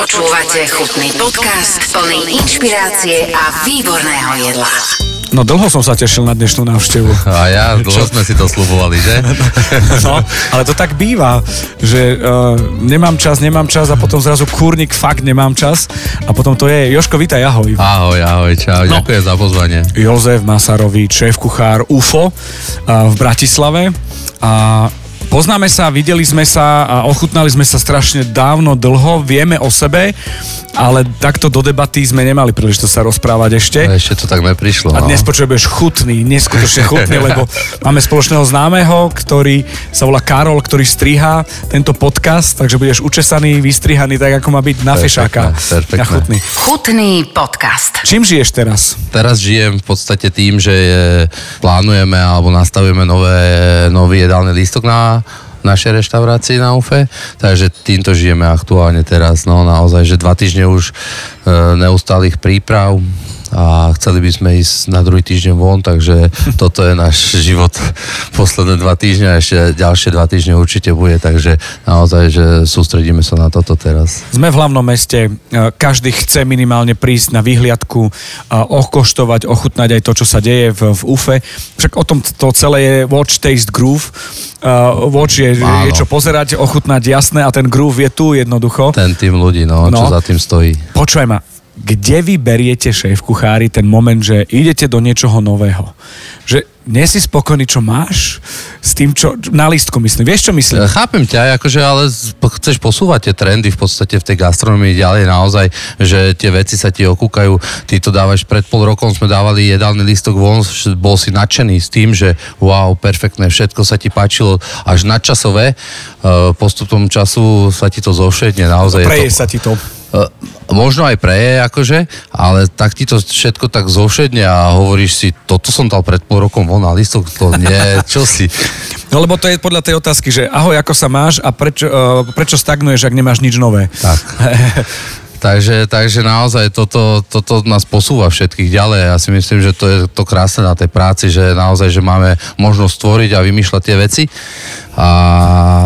Počúvate chutný podcast plný inšpirácie a výborného jedla. No dlho som sa tešil na dnešnú návštevu. A ja, dlho sme si to slubovali, že? No, ale to tak býva, že uh, nemám čas, nemám čas a potom zrazu kurník, fakt nemám čas a potom to je. Joško, vítaj, ahoj. Ahoj, ahoj, čau, no. ďakujem za pozvanie. Jozef Masarovič, šéf kuchár UFO uh, v Bratislave a Poznáme sa, videli sme sa a ochutnali sme sa strašne dávno, dlho, vieme o sebe, ale takto do debaty sme nemali príležitosť sa rozprávať ešte. A ešte to tak neprišlo. A dnes no. počuješ chutný, neskutočne chutný, lebo máme spoločného známeho, ktorý sa volá Karol, ktorý striha tento podcast, takže budeš učesaný, vystrihaný tak, ako má byť na fešáka. Perfektne. chutný. Chutný podcast. Čím žiješ teraz? Teraz žijem v podstate tým, že plánujeme alebo nastavujeme nové, nový jedálny lístok na našej reštaurácii na UFE, takže týmto žijeme aktuálne teraz, no naozaj, že dva týždne už e, neustálých príprav, a chceli by sme ísť na druhý týždeň von, takže toto je náš život posledné dva týždne a ešte ďalšie dva týždne určite bude, takže naozaj, že sústredíme sa na toto teraz. Sme v hlavnom meste, e, každý chce minimálne prísť na vyhliadku, e, okoštovať, ochutnať aj to, čo sa deje v, v UFE. Však o tom to celé je Watch, Taste, Groove. Uh, watch je, je čo pozerať, ochutnať, jasné, a ten groove je tu jednoducho. Ten tým ľudí, no, no. čo za tým stojí. Počúvaj ma, kde vy beriete šéf kuchári ten moment, že idete do niečoho nového? Že nie si spokojný, čo máš s tým, čo na listku myslím. Vieš, čo myslím? Chápem ťa, akože, ale chceš posúvať tie trendy v podstate v tej gastronomii ďalej naozaj, že tie veci sa ti okúkajú. Ty to dávaš pred pol rokom, sme dávali jedálny listok von, bol si nadšený s tým, že wow, perfektné, všetko sa ti páčilo až nadčasové. Postupom času sa ti to zovšedne, naozaj. Preje to... sa ti to E, možno aj preje, akože, ale tak ti to všetko tak zovšedne a hovoríš si, toto som dal pred pol rokom von na listok, to nie, čo si. No lebo to je podľa tej otázky, že ahoj, ako sa máš a prečo, uh, prečo stagnuješ, ak nemáš nič nové? Tak. Takže, takže naozaj toto, toto nás posúva všetkých ďalej. Ja si myslím, že to je to krásne na tej práci, že naozaj, že máme možnosť stvoriť a vymýšľať tie veci a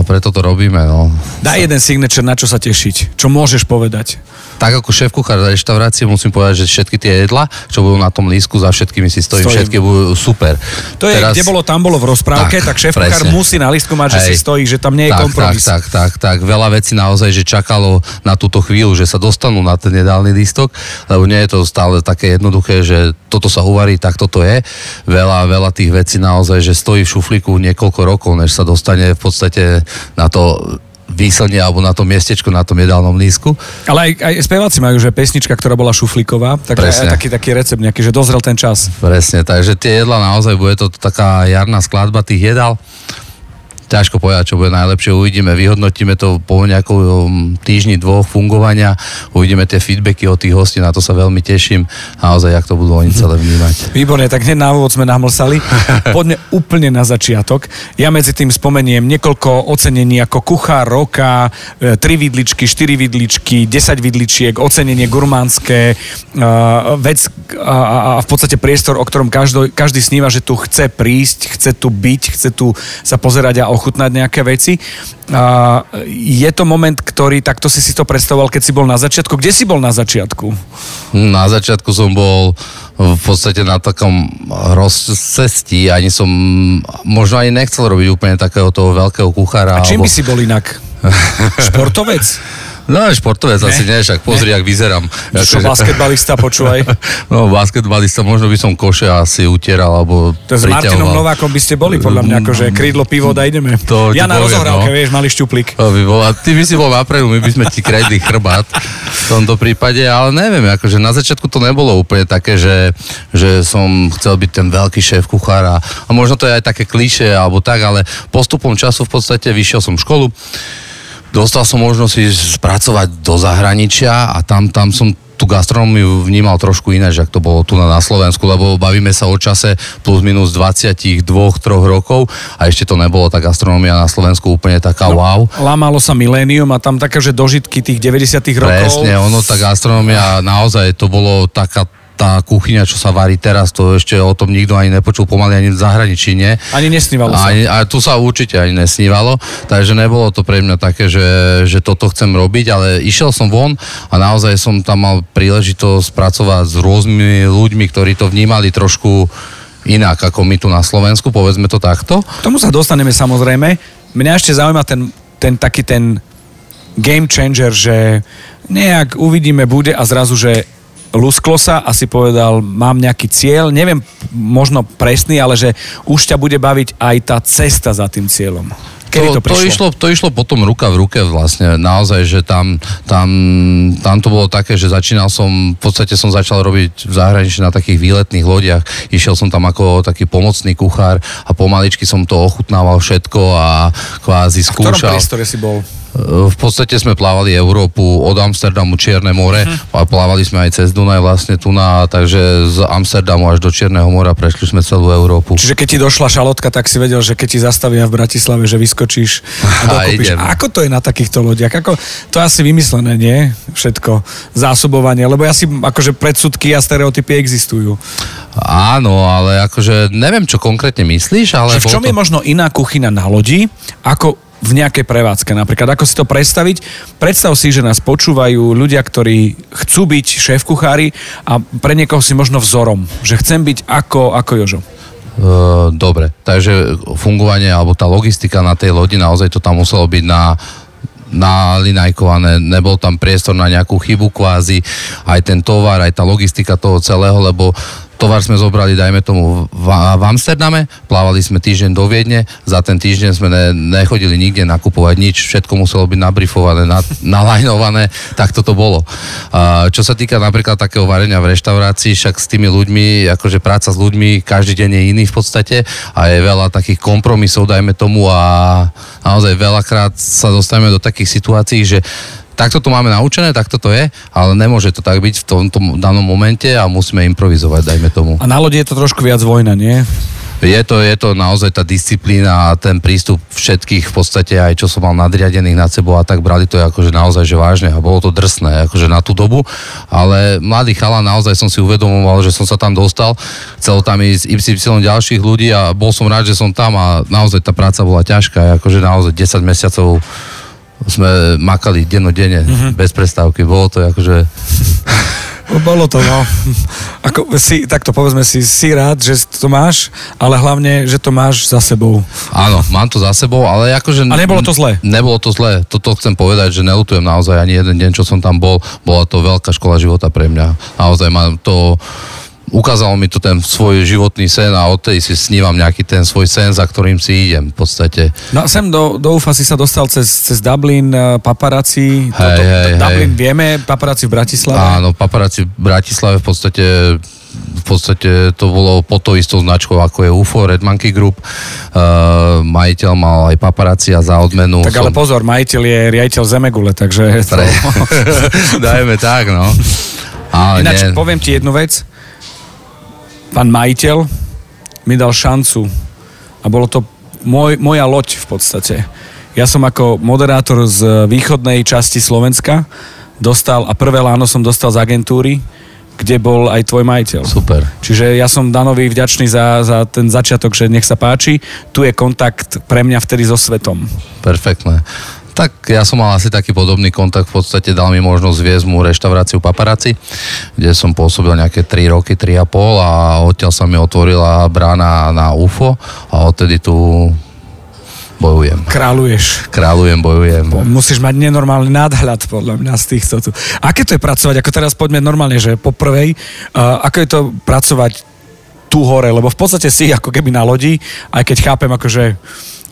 preto to robíme. No. Daj jeden signature, na čo sa tešiť. Čo môžeš povedať? Tak ako šéf kuchár reštaurácie musím povedať, že všetky tie jedla, čo budú na tom lísku, za všetkými si stojím, stojím. všetky budú super. To je, Teraz... kde bolo, tam bolo v rozprávke, tak, tak šéf kuchár musí na lístku mať, že Hej. si stojí, že tam nie je tak, kompromis. Tak, tak, tak, tak, veľa vecí naozaj, že čakalo na túto chvíľu, že sa dostanú na ten jedálny lístok, lebo nie je to stále také jednoduché, že toto sa uvarí, tak toto je. Veľa, veľa tých vecí naozaj, že stojí v šuflíku niekoľko rokov, než sa dostane v podstate na to výslne alebo na tom miestečku, na tom jedálnom lísku. Ale aj, aj speváci majú, že pesnička, ktorá bola šuflíková, tak Presne. aj taký, taký recept nejaký, že dozrel ten čas. Presne, takže tie jedla naozaj bude to taká jarná skladba tých jedál ťažko povedať, čo bude najlepšie. Uvidíme, vyhodnotíme to po nejakom um, týždni, dvoch fungovania, uvidíme tie feedbacky od tých hostí, na to sa veľmi teším. Naozaj, jak to budú oni celé vnímať. Výborne, tak hneď na úvod sme namlsali. Poďme úplne na začiatok. Ja medzi tým spomeniem niekoľko ocenení ako kuchár roka, e, tri vidličky, štyri vidličky, 10 vidličiek, ocenenie gurmánske, uh, vec a v podstate priestor, o ktorom každý, každý sníva, že tu chce prísť, chce tu byť, chce tu sa pozerať a ochutnať nejaké veci. A je to moment, ktorý takto si si to predstavoval, keď si bol na začiatku. Kde si bol na začiatku? Na začiatku som bol v podstate na takom rozcestí, ani som možno ani nechcel robiť úplne takého toho veľkého kuchára. A čím alebo... by si bol inak? Športovec? No, športovec ne. asi nie, však pozri, ne. ak vyzerám. Čo akože- basketbalista, počúvaj. No, basketbalista, možno by som koše asi utieral, alebo To s Martinom Novákom by ste boli, podľa mňa, akože krídlo, pivo, da ideme. To ja na rozohrávke, no. vieš, mali šťuplík. To by bola, ty by si bol napredu, my by sme ti kredli chrbát v tomto prípade, ale neviem, akože na začiatku to nebolo úplne také, že, že som chcel byť ten veľký šéf kuchára a možno to je aj také kliše alebo tak, ale postupom času v podstate vyšiel som školu, dostal som možnosť ísť spracovať do zahraničia a tam, tam som tú gastronómiu vnímal trošku iné, že ak to bolo tu na, na Slovensku, lebo bavíme sa o čase plus minus 22-3 rokov a ešte to nebolo tá gastronómia na Slovensku úplne taká no, wow. Lámalo sa milénium a tam také, že dožitky tých 90 rokov. Presne, ono tá gastronómia naozaj to bolo taká tá kuchyňa, čo sa varí teraz, to ešte o tom nikto ani nepočul pomaly ani v zahraničí, nie? Ani nesnívalo sa. Ani, a tu sa určite ani nesnívalo, takže nebolo to pre mňa také, že, že toto chcem robiť, ale išiel som von a naozaj som tam mal príležitosť pracovať s rôznymi ľuďmi, ktorí to vnímali trošku inak ako my tu na Slovensku, povedzme to takto. K tomu sa dostaneme samozrejme. Mňa ešte zaujíma ten, ten taký ten game changer, že nejak uvidíme, bude a zrazu, že lusklo sa a si povedal, mám nejaký cieľ, neviem možno presný, ale že už ťa bude baviť aj tá cesta za tým cieľom. Kedy to, to, to, išlo, to išlo potom ruka v ruke vlastne, naozaj, že tam, tam, tam to bolo také, že začínal som, v podstate som začal robiť v zahraničí na takých výletných lodiach, išiel som tam ako taký pomocný kuchár a pomaličky som to ochutnával všetko a kvázi skúšal. A v ktorom priestore si bol? V podstate sme plávali Európu od Amsterdamu Čierne more uh-huh. a plávali sme aj cez Dunaj vlastne tu na, takže z Amsterdamu až do Čierneho mora prešli sme celú Európu. Čiže keď ti došla šalotka, tak si vedel, že keď ti zastavia v Bratislave, že vyskočíš a dokúpiš. A ako to je na takýchto lodiach? Ako, to je asi vymyslené, nie? Všetko. Zásobovanie, lebo ja si akože predsudky a stereotypy existujú. Áno, ale akože neviem, čo konkrétne myslíš, ale... Že v čom to... je možno iná kuchyna na lodi, ako v nejakej prevádzke napríklad. Ako si to predstaviť? Predstav si, že nás počúvajú ľudia, ktorí chcú byť šéf-kuchári a pre niekoho si možno vzorom, že chcem byť ako, ako Jožo. Dobre, takže fungovanie alebo tá logistika na tej lodi, naozaj to tam muselo byť na nalinajkované, nebol tam priestor na nejakú chybu kvázi, aj ten tovar, aj tá logistika toho celého, lebo tovar sme zobrali, dajme tomu, v, v Amsterdame, plávali sme týždeň do Viedne, za ten týždeň sme ne, nechodili nikde nakupovať nič, všetko muselo byť nabrifované, na, nalajnované, tak toto bolo. A, čo sa týka napríklad takého varenia v reštaurácii, však s tými ľuďmi, akože práca s ľuďmi, každý deň je iný v podstate a je veľa takých kompromisov, dajme tomu a naozaj veľakrát sa dostaneme do takých situácií, že takto to máme naučené, takto to je, ale nemôže to tak byť v tomto danom momente a musíme improvizovať, dajme tomu. A na lodi je to trošku viac vojna, nie? Je to, je to naozaj tá disciplína a ten prístup všetkých v podstate aj čo som mal nadriadených nad sebou a tak brali to akože naozaj že vážne a bolo to drsné akože na tú dobu, ale mladý chala naozaj som si uvedomoval, že som sa tam dostal, chcel tam ísť y ďalších ľudí a bol som rád, že som tam a naozaj tá práca bola ťažká, akože naozaj 10 mesiacov sme makali dennodenne, mm-hmm. bez prestávky. Bolo to akože... Bolo to, no. Ako si, takto povedzme si, si rád, že to máš, ale hlavne, že to máš za sebou. Áno, mám to za sebou, ale akože... A nebolo to zlé? Nebolo to zlé. Toto chcem povedať, že nelutujem naozaj ani jeden deň, čo som tam bol. Bola to veľká škola života pre mňa. Naozaj mám to ukázalo mi to ten svoj životný sen a odtedy si snívam nejaký ten svoj sen, za ktorým si idem v podstate. No a sem do, do UFA si sa dostal cez, cez Dublin, eh, paparazzi, hej, toto, hej, Dublin hej. vieme, paparazzi v Bratislave? Áno, paparazzi v Bratislave v podstate v podstate to bolo pod to istou značkou, ako je UFO, Red Monkey Group. Uh, majiteľ mal aj paparazzi a za odmenu. Tak ale som... pozor, majiteľ je riaditeľ Zemegule, takže... Pre... Dajme tak, no. Ale Ináč, nie. poviem ti jednu vec pán majiteľ mi dal šancu a bolo to môj, moja loď v podstate. Ja som ako moderátor z východnej časti Slovenska dostal, a prvé láno som dostal z agentúry, kde bol aj tvoj majiteľ. Super. Čiže ja som Danovi vďačný za, za ten začiatok, že nech sa páči. Tu je kontakt pre mňa vtedy so svetom. Perfektné. Tak ja som mal asi taký podobný kontakt, v podstate dal mi možnosť viesť mu reštauráciu Paparazzi, kde som pôsobil nejaké 3 roky, 3,5 a odtiaľ sa mi otvorila brána na UFO a odtedy tu bojujem. Kráľuješ. Kráľujem, bojujem. Musíš mať nenormálny nadhľad podľa mňa z týchto tu. Aké to je pracovať, ako teraz poďme normálne, že po prvej, uh, ako je to pracovať tu hore, lebo v podstate si ako keby na lodi, aj keď chápem akože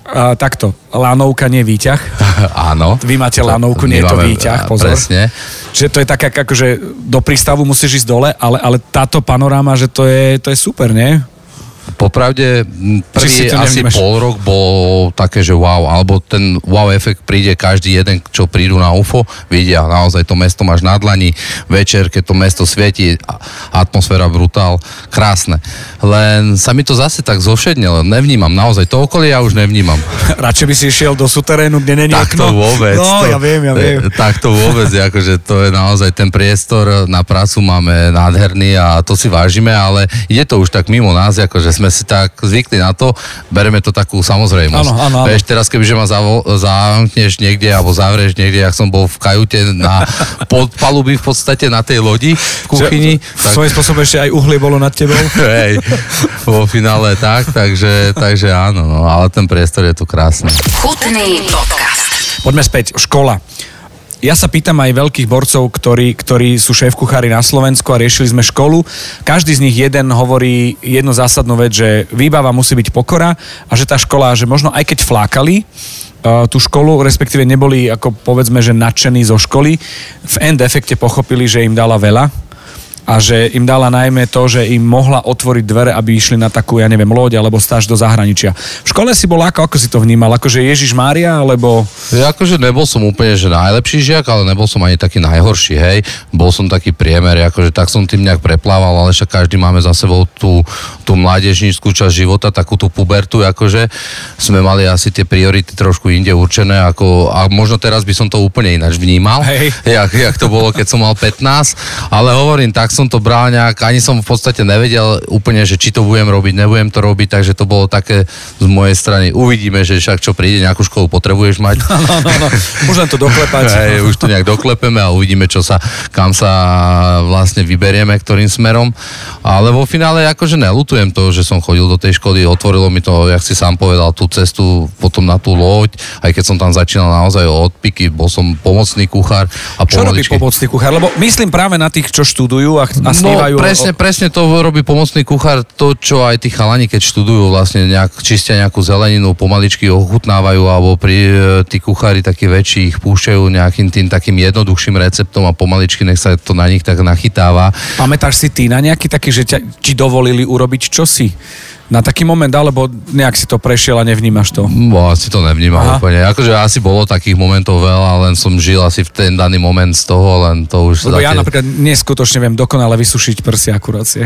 Uh, takto, lanovka nie výťah. Áno. Vy máte lanovku, nie je to výťah, pozor. Presne. Čiže to je také, akože do prístavu musíš ísť dole, ale, ale táto panoráma, že to je, to je super, nie? Popravde, prvý asi nevnímaš? pol rok bol také, že wow, alebo ten wow efekt príde každý jeden, čo prídu na UFO, vidia naozaj to mesto máš na dlani, večer, keď to mesto svieti, atmosféra brutál, krásne. Len sa mi to zase tak zošedne, nevnímam, naozaj to okolie ja už nevnímam. Radšej by si išiel do suterénu, kde není tak okno. to vôbec. No, to, ja viem, ja viem. Tak to vôbec, akože to je naozaj ten priestor na prácu máme nádherný a to si vážime, ale ide to už tak mimo nás, akože sme si tak zvykli na to, bereme to takú samozrejmosť. Áno, áno, áno. Vieš, teraz kebyže ma zavo- zamkneš niekde alebo zavrieš niekde, jak som bol v kajute na podpaluby v podstate na tej lodi v kuchyni. V tak... svojím spôsobom ešte aj uhlie bolo nad tebou. Hej, vo finále tak, takže, takže áno, no, ale ten priestor je tu krásny. Chutný podcast. Poďme späť, škola. Ja sa pýtam aj veľkých borcov, ktorí, ktorí sú šéf-kuchári na Slovensku a riešili sme školu. Každý z nich jeden hovorí jednu zásadnú vec, že výbava musí byť pokora a že tá škola, že možno aj keď flákali, uh, tú školu, respektíve neboli ako povedzme, že nadšení zo školy, v end efekte pochopili, že im dala veľa a že im dala najmä to, že im mohla otvoriť dvere, aby išli na takú, ja neviem, loď alebo stáž do zahraničia. V škole si bol ako, ako si to vnímal? Akože Ježiš Mária, alebo... Ja akože nebol som úplne, že najlepší žiak, ale nebol som ani taký najhorší, hej. Bol som taký priemer, akože tak som tým nejak preplával, ale však každý máme za sebou tú, tú mládežníckú časť života, takú tú pubertu, akože sme mali asi tie priority trošku inde určené, ako, a možno teraz by som to úplne ináč vnímal, hej. Jak, jak to bolo, keď som mal 15, ale hovorím, tak som to bral nejak, ani som v podstate nevedel úplne, že či to budem robiť, nebudem to robiť, takže to bolo také z mojej strany. Uvidíme, že však čo príde, nejakú školu potrebuješ mať. No, no, no, Môžem to doklepať. Hej, už to nejak doklepeme a uvidíme, čo sa, kam sa vlastne vyberieme, ktorým smerom. Ale vo finále akože nelutujem to, že som chodil do tej školy, otvorilo mi to, jak si sám povedal, tú cestu potom na tú loď, aj keď som tam začínal naozaj od piky, bol som pomocný kuchár. A čo robí pomocný kuchár? Lebo myslím práve na tých, čo študujú a, a no, snívajú. No, presne, o... presne to robí pomocný kuchár, to, čo aj tí chalani, keď študujú, vlastne nejak, čistia nejakú zeleninu, pomaličky ochutnávajú, alebo pri e, tí kuchári takí väčší ich púšťajú nejakým tým takým jednoduchším receptom a pomaličky nech sa to na nich tak nachytáva. Pamätáš si ty na nejaký taký, že ťa, ti dovolili urobiť čosi? Na taký moment, alebo nejak si to prešiel a nevnímaš to? Bo, asi to nevnímam Aha. úplne. Akože asi bolo takých momentov veľa, len som žil asi v ten daný moment z toho, len to už... Lebo ja napríklad neskutočne viem dokonale vysušiť prsia akurácie.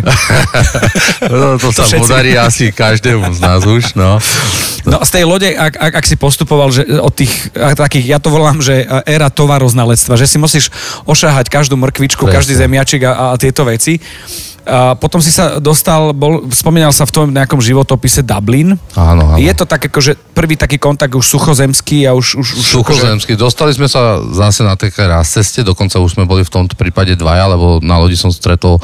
no, to, to sa všetci. podarí asi každému z nás už, no. No z tej lode, ak, ak, ak si postupoval, že od tých takých, ja to volám, že éra tovaroznalectva, že si musíš ošahať každú mrkvičku, Presne. každý zemiačik a, a tieto veci. A potom si sa dostal, bol, spomínal sa v tom nejakom životopise Dublin. Áno, áno. Je to tak že prvý taký kontakt už suchozemský a už... už, už suchozemský. Akože... Dostali sme sa zase na také raz ceste, dokonca už sme boli v tomto prípade dvaja, lebo na lodi som stretol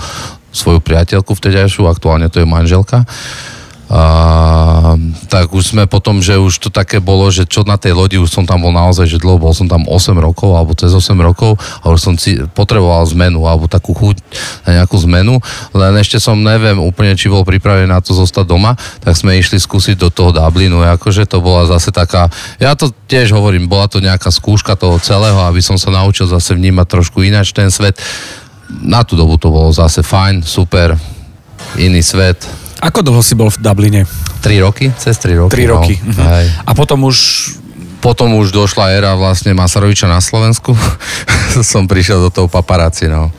svoju priateľku vtedajšiu, aktuálne to je manželka. A, tak už sme potom, že už to také bolo, že čo na tej lodi, už som tam bol naozaj, že dlho, bol som tam 8 rokov, alebo cez 8 rokov a už som si potreboval zmenu, alebo takú chuť na nejakú zmenu, len ešte som neviem úplne, či bol pripravený na to zostať doma, tak sme išli skúsiť do toho Dublinu, akože to bola zase taká, ja to tiež hovorím, bola to nejaká skúška toho celého, aby som sa naučil zase vnímať trošku ináč ten svet. Na tú dobu to bolo zase fajn, super, iný svet, ako dlho si bol v Dubline? 3 roky, cez 3 roky. 3 roky. No. Uh-huh. A potom už potom už došla éra vlastne Masaroviča na Slovensku. som prišiel do toho paparáci, no.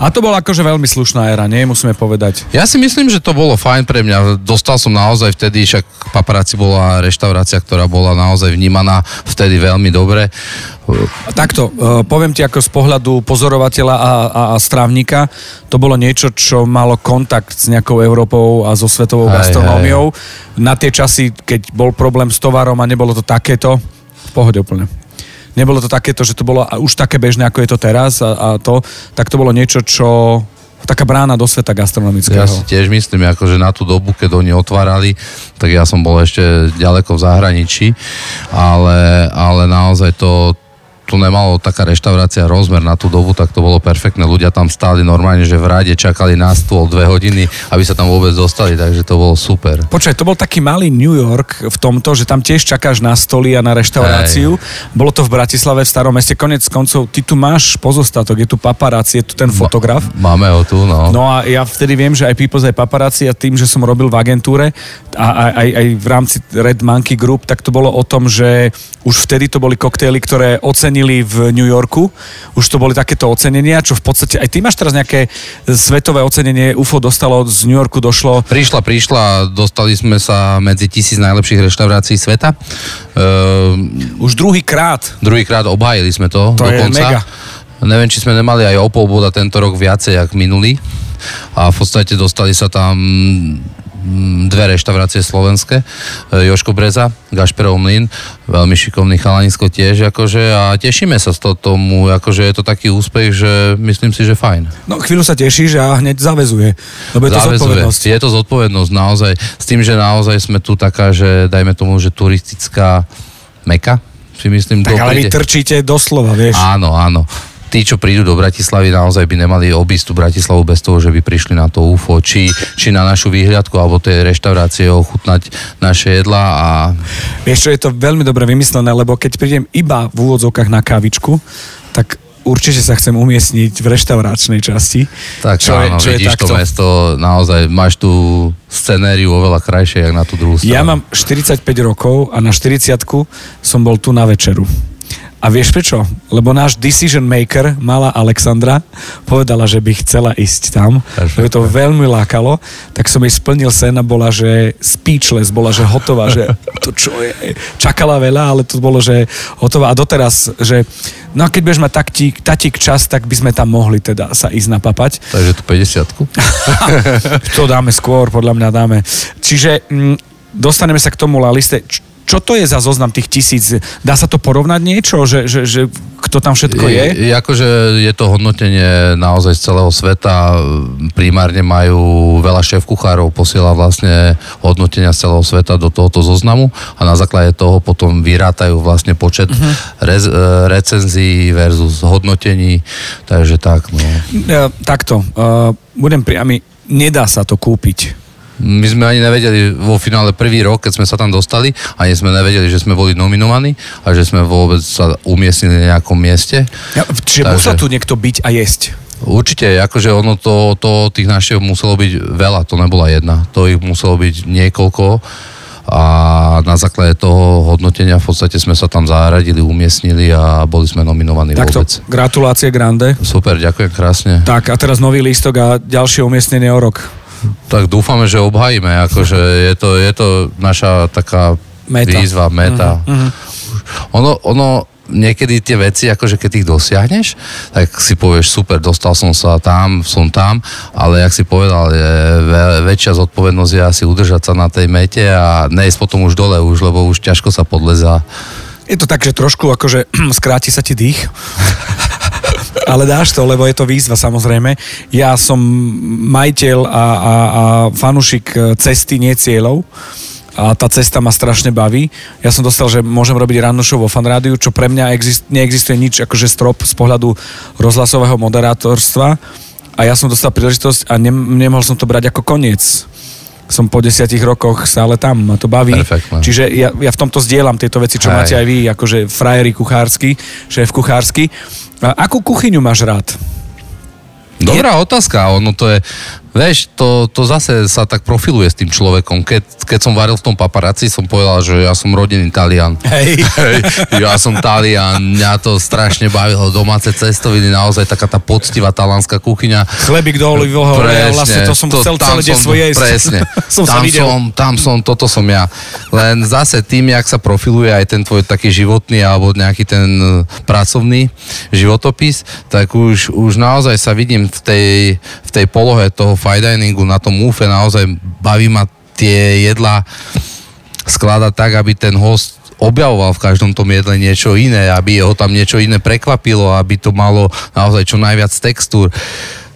A to bola akože veľmi slušná éra, nie? Musíme povedať. Ja si myslím, že to bolo fajn pre mňa. Dostal som naozaj vtedy, však paparáci bola reštaurácia, ktorá bola naozaj vnímaná vtedy veľmi dobre. Takto, e, poviem ti ako z pohľadu pozorovateľa a, a, a strávnika, to bolo niečo, čo malo kontakt s nejakou Európou a so svetovou gastronómiou. Na tie časy, keď bol problém s tovarom a nebolo to takéto, v pohode úplne nebolo to takéto, že to bolo už také bežné, ako je to teraz a, a to, tak to bolo niečo, čo taká brána do sveta gastronomického. Ja si tiež myslím, ako, že na tú dobu, keď oni otvárali, tak ja som bol ešte ďaleko v zahraničí, ale, ale naozaj to, to nemalo taká reštaurácia rozmer na tú dobu, tak to bolo perfektné. Ľudia tam stáli normálne, že v rade čakali na stôl dve hodiny, aby sa tam vôbec dostali, takže to bolo super. Počkaj, to bol taký malý New York v tomto, že tam tiež čakáš na stoly a na reštauráciu. Hej. Bolo to v Bratislave, v starom meste. Konec koncov, ty tu máš pozostatok, je tu paparáci, je tu ten fotograf. Máme ho tu, no. No a ja vtedy viem, že aj People's aj paparáci a tým, že som robil v agentúre a aj, aj, aj v rámci Red Monkey Group, tak to bolo o tom, že už vtedy to boli koktély, ktoré ocenili v New Yorku. Už to boli takéto ocenenia, čo v podstate... Aj ty máš teraz nejaké svetové ocenenie UFO dostalo, z New Yorku došlo... Prišla, prišla, dostali sme sa medzi tisíc najlepších reštaurácií sveta. Uh, už druhýkrát. Druhýkrát obhájili sme to, to dokonca. Je mega. Neviem, či sme nemali aj o pol boda tento rok viacej, jak minulý. A v podstate dostali sa tam dve reštaurácie slovenské, e, Joško Breza, Gašperov Mlin, veľmi šikovný chalanisko tiež, akože, a tešíme sa z toho tomu, akože je to taký úspech, že myslím si, že fajn. No chvíľu sa tešíš a hneď zavezuje, lebo je to zavezuje. zodpovednosť. Je to zodpovednosť, naozaj, s tým, že naozaj sme tu taká, že dajme tomu, že turistická meka, si myslím. Tak ale vy trčíte doslova, vieš. Áno, áno tí, čo prídu do Bratislavy, naozaj by nemali obísť tú Bratislavu bez toho, že by prišli na to UFO, či, či na našu výhľadku, alebo tej reštaurácie ochutnať naše jedla a... Vieš čo, je to veľmi dobre vymyslené, lebo keď prídem iba v úvodzovkách na kávičku, tak určite sa chcem umiestniť v reštauračnej časti. Tak čo áno, je, čo vidíš je to mesto, naozaj máš tú scenériu oveľa krajšie, jak na tú druhú stranu. Ja mám 45 rokov a na 40 som bol tu na večeru. A vieš prečo? Lebo náš decision maker, malá Alexandra, povedala, že by chcela ísť tam. Že to veľmi lákalo. Tak som jej splnil sen a bola, že speechless, bola, že hotová, že to čo je. Čakala veľa, ale to bolo, že hotová. A doteraz, že no a keď budeš mať taktík, tatík čas, tak by sme tam mohli teda sa ísť napapať. Takže tu 50 To dáme skôr, podľa mňa dáme. Čiže m, mm, dostaneme sa k tomu laliste čo to je za zoznam tých tisíc? Dá sa to porovnať niečo, že, že, že kto tam všetko je? je? Akože je to hodnotenie naozaj z celého sveta. Primárne majú veľa šéf kuchárov, posiela vlastne hodnotenia z celého sveta do tohoto zoznamu a na základe toho potom vyrátajú vlastne počet uh-huh. rez, e, recenzií versus hodnotení. Takže tak. No. Ja, takto. Uh, budem priamy. Nedá sa to kúpiť my sme ani nevedeli vo finále prvý rok, keď sme sa tam dostali, ani sme nevedeli, že sme boli nominovaní a že sme vôbec sa umiestnili na nejakom mieste. Ja, čiže Takže... musel tu niekto byť a jesť? Určite, akože ono to, to tých našich muselo byť veľa, to nebola jedna, to ich muselo byť niekoľko a na základe toho hodnotenia v podstate sme sa tam zaradili, umiestnili a boli sme nominovaní Takto, vôbec. gratulacje Grande. Super, ďakujem krásne. Tak a teraz nový lístok a ďalšie umiestnenie o rok tak dúfame, že obhajíme, akože je to, je to naša taká meta. výzva, meta. Uh-huh, uh-huh. Ono, ono, niekedy tie veci, akože keď ich dosiahneš, tak si povieš, super, dostal som sa tam, som tam, ale jak si povedal, je väčšia zodpovednosť je asi udržať sa na tej mete a nejsť potom už dole už, lebo už ťažko sa podleza. Je to tak, že trošku akože skráti sa ti dých ale dáš to, lebo je to výzva samozrejme. Ja som majiteľ a, a, a fanušik e, cesty, nie cieľov a tá cesta ma strašne baví. Ja som dostal, že môžem robiť rannú show vo fanrádiu, čo pre mňa exist, neexistuje nič akože strop z pohľadu rozhlasového moderátorstva a ja som dostal príležitosť a ne, nemohol som to brať ako koniec som po desiatich rokoch stále tam, ma to baví. Perfektne. Čiže ja, ja v tomto zdieľam tieto veci, čo Hej. máte aj vy, akože frajeri kuchársky, šéf kuchársky. A akú kuchyňu máš rád? Dobrá je... otázka, ono to je, Vieš, to, to zase sa tak profiluje s tým človekom. Keď, keď som varil v tom paparáci, som povedal, že ja som rodený Talian. Hej. Hej. Ja som Talian, mňa to strašne bavilo. Domáce cestoviny, naozaj taká tá poctivá talánska kuchyňa. Chlebík do olivového ja vlastne to som to, chcel celé detstvo jesť. Presne. som tam, sa som, tam som, toto som ja. Len zase tým, jak sa profiluje aj ten tvoj taký životný alebo nejaký ten e, pracovný životopis, tak už, už naozaj sa vidím v tej, v tej polohe toho fine diningu, na tom múfe naozaj baví ma tie jedla skladať tak, aby ten host objavoval v každom tom jedle niečo iné, aby ho tam niečo iné prekvapilo, aby to malo naozaj čo najviac textúr.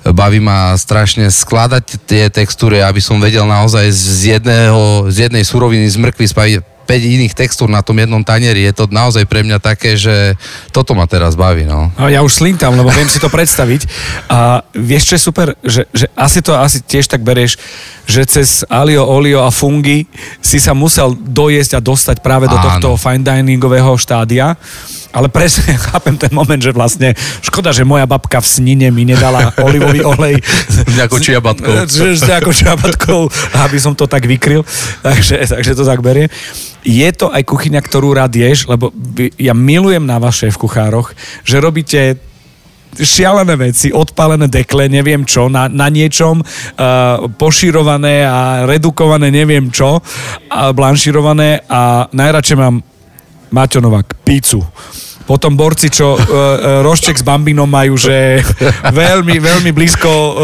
Baví ma strašne skladať tie textúry, aby som vedel naozaj z, jedného, z jednej suroviny z mrkvy spraviť iných textúr na tom jednom tanieri. Je to naozaj pre mňa také, že toto ma teraz baví. No. A ja už slintam, lebo viem si to predstaviť. A vieš, čo je super? Že, že asi to asi tiež tak berieš, že cez alio, olio a fungy si sa musel dojesť a dostať práve do Áno. tohto fine diningového štádia. Ale presne chápem ten moment, že vlastne škoda, že moja babka v snine mi nedala olivový olej. S nejakou čiabatkou. S nejakou čiabatkou, aby som to tak vykryl. Takže, takže to tak berie. Je to aj kuchyňa, ktorú rád ješ, lebo ja milujem na vás v kuchároch, že robíte šialené veci, odpálené dekle, neviem čo, na, na niečom, uh, poširované a redukované neviem čo, a blanširované a najradšej mám Maťo Novák, pícu. Potom borci, čo uh, rošček s bambinom majú, že veľmi, veľmi blízko uh,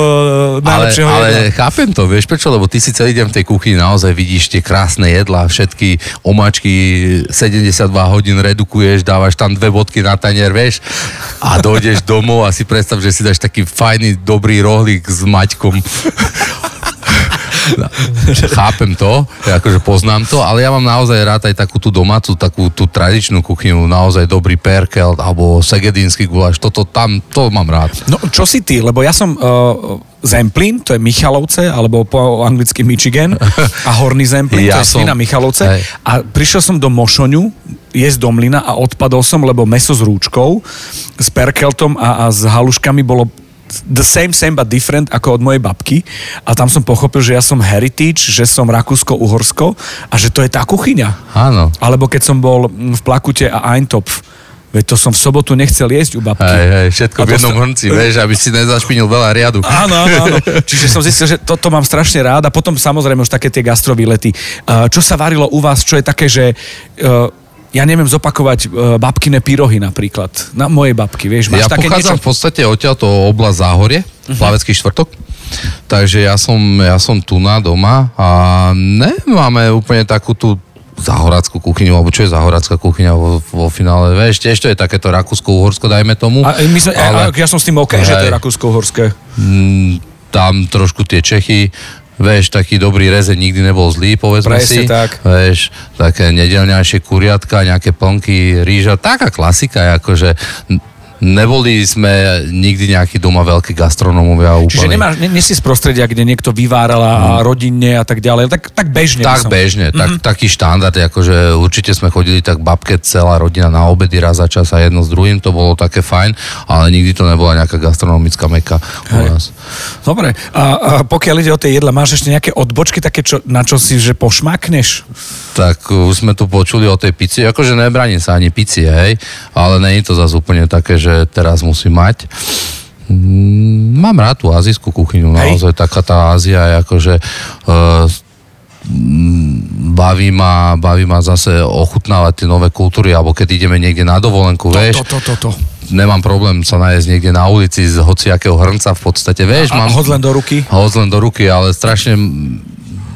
Ale, najlepšieho ale jedla. chápem to, vieš prečo? Lebo ty si celý deň v tej kuchyni naozaj vidíš tie krásne jedlá, všetky omačky 72 hodín redukuješ, dávaš tam dve bodky na tanier, vieš, a dojdeš domov a si predstav, že si dáš taký fajný, dobrý rohlík s maťkom. Chápem to, akože poznám to, ale ja mám naozaj rád aj takú tú domácu, takú tú tradičnú kuchyňu, naozaj dobrý perkel alebo segedínsky guláš, toto tam, to mám rád. No, čo si ty? Lebo ja som uh, Zemplín, to je Michalovce, alebo po anglicky Michigan, a Horný Zemplín, Ja to je som- Svina Michalovce. hej. A prišiel som do Mošoňu, jesť do mlyna a odpadol som, lebo meso s rúčkou, s perkeltom a, a s haluškami bolo the same, same but different ako od mojej babky a tam som pochopil, že ja som heritage, že som Rakúsko-Uhorsko a že to je tá kuchyňa. Áno. Alebo keď som bol mm, v Plakute a Eintopf, veď to som v sobotu nechcel jesť u babky. Hej, hej, všetko v jednom sa- hrnci, vieš, aby si nezašpinil veľa riadu. Áno, áno, áno. Čiže som zistil, že toto mám strašne rád a potom samozrejme už také tie gastrovýlety. Čo sa varilo u vás, čo je také, že uh, ja neviem zopakovať uh, babkine pyrohy napríklad. Na mojej babky, vieš, máš Ja také pochádzam niečo? v podstate odtiaľto oblasť Záhorie, uh-huh. Plavecký štvrtok. Takže ja som, ja som tu na doma a nemáme úplne takú tú zahorackú kuchyňu, alebo čo je zahoradská kuchyňa vo, vo finále, vieš, tiež to je takéto Rakúsko-Uhorsko, dajme tomu. A, my sme, ale... Ja som s tým OK, že to je Hej. Rakúsko-Horské. Mm, tam trošku tie Čechy, vieš, taký dobrý rezeň nikdy nebol zlý, povedzme Presne si. tak. Vieš, také nedelňajšie kuriatka, nejaké plnky, rýža, taká klasika, akože neboli sme nikdy nejaký doma veľkí gastronómovia úplne. Čiže nemáš, ne, nie si z prostredia, kde niekto vyváral a rodinne a tak ďalej. Tak, tak bežne. Tak som- bežne, tak, taký štandard, akože určite sme chodili tak babke celá rodina na obedy raz za čas a jedno s druhým, to bolo také fajn, ale nikdy to nebola nejaká gastronomická meka u nás. Dobre, a, a pokiaľ ide o tie jedla, máš ešte nejaké odbočky také, čo, na čo si, že pošmakneš? Tak uh, už sme tu počuli o tej pici, akože nebraním sa ani pici, hej, ale není to zase úplne také, že teraz musím mať. Mm, Mám rád tú azijskú kuchyňu, Hej. naozaj taká tá Ázia je akože mm, baví ma, baví ma zase ochutnávať tie nové kultúry, alebo keď ideme niekde na dovolenku, vieš, To, to, to, to. nemám problém sa nájsť niekde na ulici z hociakého hrnca v podstate, vieš, A, a mám... hod len do ruky? Hoď len do ruky, ale strašne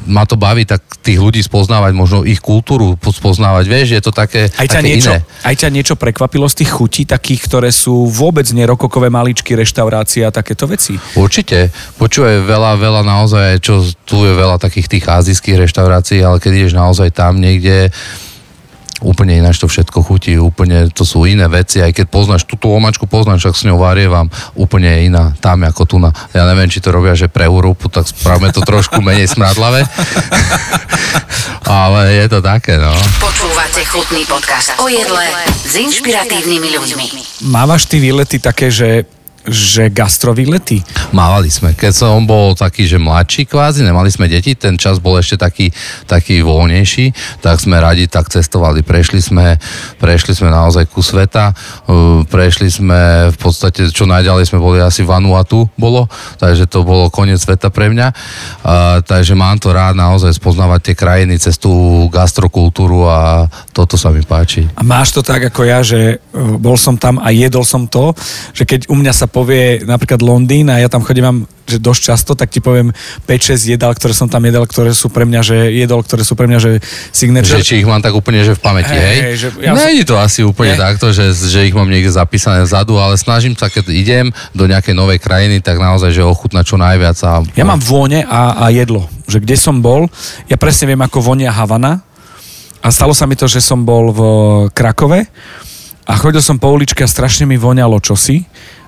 ma to baví tak tých ľudí spoznávať, možno ich kultúru po- spoznávať, vieš, je to také, Aj ťa, také niečo, iné. aj ťa niečo prekvapilo z tých chutí, takých, ktoré sú vôbec nerokokové maličky, reštaurácie a takéto veci? Určite. Počúvaj, veľa, veľa naozaj, čo tu je veľa takých tých azijských reštaurácií, ale keď ideš naozaj tam niekde, úplne ináč to všetko chutí, úplne to sú iné veci, aj keď poznáš túto omačku, poznáš, ak s ňou varievam, úplne je iná tam ako tu na. Ja neviem, či to robia, že pre Európu, tak spravme to trošku menej smradlavé. ale je to také, no. Počúvate chutný podcast o jedle s inšpiratívnymi ľuďmi. Mávaš ty výlety také, že, že gastrovýlety? Mávali sme. Keď som bol taký, že mladší kvázi, nemali sme deti, ten čas bol ešte taký, taký voľnejší, tak sme radi tak cestovali. Prešli sme, prešli sme naozaj ku sveta, uh, prešli sme v podstate, čo najďalej sme boli asi Vanuatu bolo, takže to bolo koniec sveta pre mňa. Uh, takže mám to rád naozaj spoznávať tie krajiny cez tú gastrokultúru a toto sa mi páči. A máš to tak ako ja, že uh, bol som tam a jedol som to, že keď u mňa sa povie napríklad Londýn a ja tam chodím že dosť často, tak ti poviem 5-6 jedál, ktoré som tam jedal, ktoré sú pre mňa, že jedol, ktoré sú pre mňa, že signature. Že či ich mám tak úplne, že v pamäti, Hej, hej? že ja Není to asi úplne Nie? takto, že, že ich mám niekde zapísané vzadu, ale snažím sa, keď idem do nejakej novej krajiny, tak naozaj, že ochutnať čo najviac. A, Ja mám vône a, a jedlo. Že kde som bol, ja presne viem, ako vonia Havana A stalo sa mi to, že som bol v Krakove a chodil som po uličke a strašne mi voňalo čosi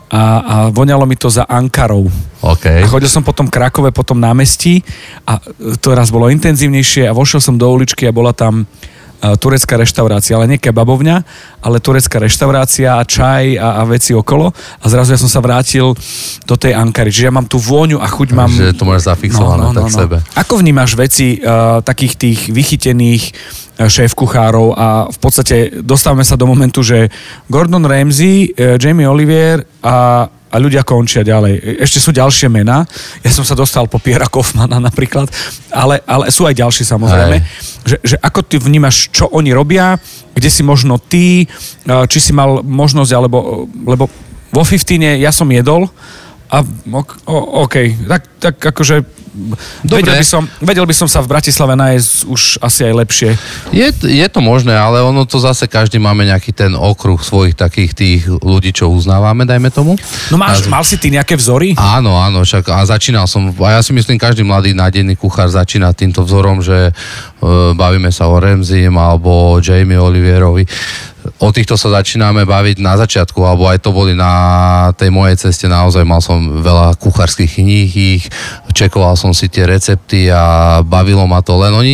a, a voňalo mi to za Ankarou. OK. A chodil som potom Krakove, potom námestí a to raz bolo intenzívnejšie a vošiel som do uličky a bola tam e, turecká reštaurácia, ale nie kebabovňa, ale turecká reštaurácia a čaj a, a veci okolo a zrazu ja som sa vrátil do tej Ankary. Čiže ja mám tú vôňu a chuť mám... Že to máš zafixované tak v sebe. Ako vnímaš veci uh, takých tých vychytených šéf kuchárov a v podstate dostávame sa do momentu, že Gordon Ramsay, uh, Jamie Olivier a a ľudia končia ďalej. Ešte sú ďalšie mená. Ja som sa dostal po Piera Kaufmana napríklad, ale, ale sú aj ďalší samozrejme. Že, že ako ty vnímaš, čo oni robia, kde si možno ty, uh, či si mal možnosť, alebo, lebo vo 15 ja som jedol a OK, tak, tak akože Dobre. Vedel, by som, vedel by som sa v Bratislave nájsť už asi aj lepšie. Je, je to možné, ale ono to zase každý máme nejaký ten okruh svojich takých tých ľudí, čo uznávame, dajme tomu. No máš, a, mal si ty nejaké vzory? Áno, áno, však a začínal som, a ja si myslím, každý mladý nádený kuchár začína týmto vzorom, že uh, bavíme sa o Remzim alebo Jamie Olivierovi o týchto sa začíname baviť na začiatku, alebo aj to boli na tej mojej ceste, naozaj mal som veľa kuchárskych kníh, ich čekoval som si tie recepty a bavilo ma to, len oni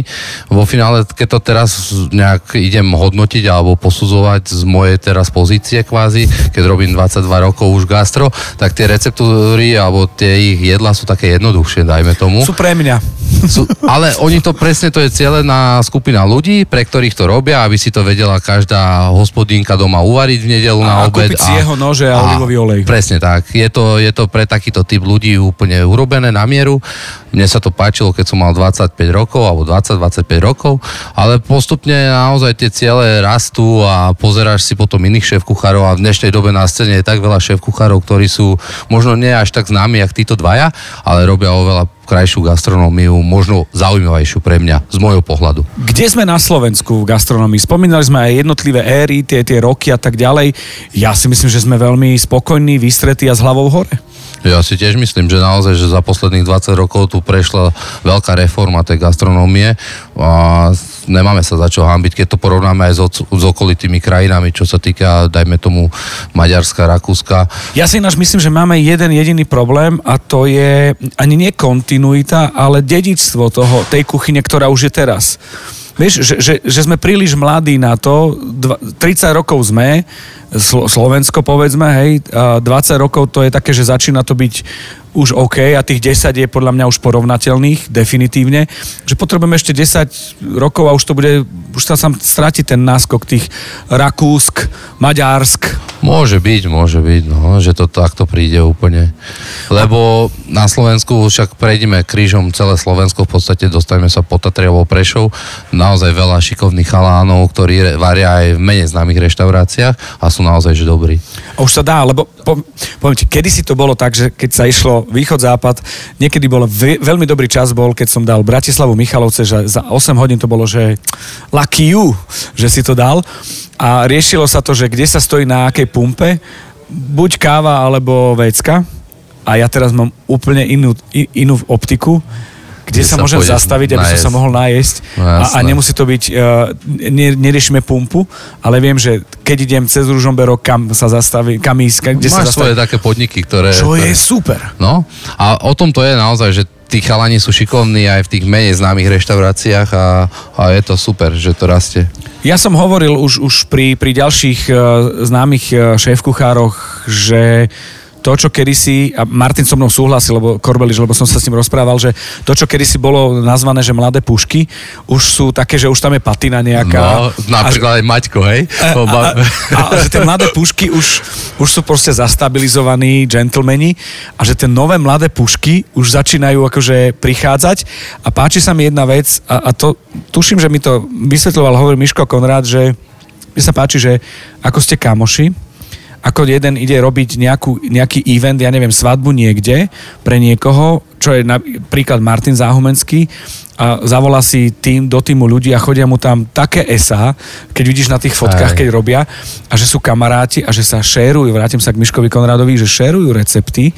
vo finále, keď to teraz nejak idem hodnotiť alebo posudzovať z mojej teraz pozície kvázi, keď robím 22 rokov už gastro, tak tie receptúry alebo tie ich jedla sú také jednoduchšie, dajme tomu. Sú pre mňa. Sú, ale oni to presne, to je na skupina ľudí, pre ktorých to robia, aby si to vedela každá hospodínka doma uvariť v nedelu a, na obed. A si jeho nože a, a olivový olej. Presne tak. Je to, je to pre takýto typ ľudí úplne urobené na mieru. Mne sa to páčilo, keď som mal 25 rokov alebo 20-25 rokov, ale postupne naozaj tie ciele rastú a pozeráš si potom iných šéf kuchárov a v dnešnej dobe na scéne je tak veľa šéf kuchárov, ktorí sú možno nie až tak známi, jak títo dvaja, ale robia oveľa krajšiu gastronómiu, možno zaujímavejšiu pre mňa, z môjho pohľadu. Kde sme na Slovensku v gastronómii? Spomínali sme aj jednotlivé éry, tie, tie roky a tak ďalej. Ja si myslím, že sme veľmi spokojní, vystretí a s hlavou hore. Ja si tiež myslím, že naozaj, že za posledných 20 rokov tu prešla veľká reforma tej gastronómie a nemáme sa za čo hambiť, keď to porovnáme aj s, s okolitými krajinami, čo sa týka, dajme tomu, Maďarska, Rakúska. Ja si ináč myslím, že máme jeden jediný problém a to je ani nie kontinuita, ale dedičstvo toho, tej kuchyne, ktorá už je teraz. Vieš, že, že, že sme príliš mladí na to, 30 rokov sme, Slovensko povedzme, hej, 20 rokov to je také, že začína to byť už OK a tých 10 je podľa mňa už porovnateľných, definitívne, že potrebujeme ešte 10 rokov a už to bude, už sa tam stráti ten náskok tých Rakúsk, Maďarsk. Môže byť, môže byť, no, že to takto príde úplne. Lebo na Slovensku však prejdeme krížom celé Slovensko, v podstate dostaneme sa po Tatriavou Prešov, naozaj veľa šikovných chalánov, ktorí varia aj v menej známych reštauráciách a sú naozaj že dobrí. A už sa dá, lebo po, poviem ti, kedy si to bolo tak, že keď sa išlo východ-západ. Niekedy bol veľmi dobrý čas bol, keď som dal Bratislavu Michalovce, že za 8 hodín to bolo, že lucky you, že si to dal. A riešilo sa to, že kde sa stojí na akej pumpe, buď káva alebo vecka. A ja teraz mám úplne inú, inú optiku kde, sa, sa môžem zastaviť, aby najesť. som sa mohol nájsť. No, a, a nemusí to byť, uh, ne, neriešime pumpu, ale viem, že keď idem cez Ružomberok, kam sa zastaví, kam ísť, kde Máš sa zastaví. svoje také podniky, ktoré... Čo ktoré... je super. No, a o tom to je naozaj, že tí chalani sú šikovní aj v tých menej známych reštauráciách a, a je to super, že to rastie. Ja som hovoril už, už pri, pri ďalších uh, známych uh, šéf-kuchároch, že to, čo kedysi, a Martin so mnou súhlasil, lebo Korbeliš, lebo som sa s ním rozprával, že to, čo kedysi bolo nazvané, že mladé pušky, už sú také, že už tam je patina nejaká. No, napríklad a, aj Maťko, hej? A, a, a, a že tie mladé pušky už, už sú proste zastabilizovaní gentlemani a že tie nové mladé pušky už začínajú akože prichádzať a páči sa mi jedna vec a, a to tuším, že mi to vysvetľoval, hovorí Miško Konrád, že mi sa páči, že ako ste kamoši, ako jeden ide robiť nejakú, nejaký event, ja neviem, svadbu niekde pre niekoho, čo je napríklad Martin Záhumenský a zavolá si tým do týmu ľudí a chodia mu tam také esa, keď vidíš na tých fotkách, Aj. keď robia a že sú kamaráti a že sa šérujú, vrátim sa k Miškovi Konradovi, že šérujú recepty,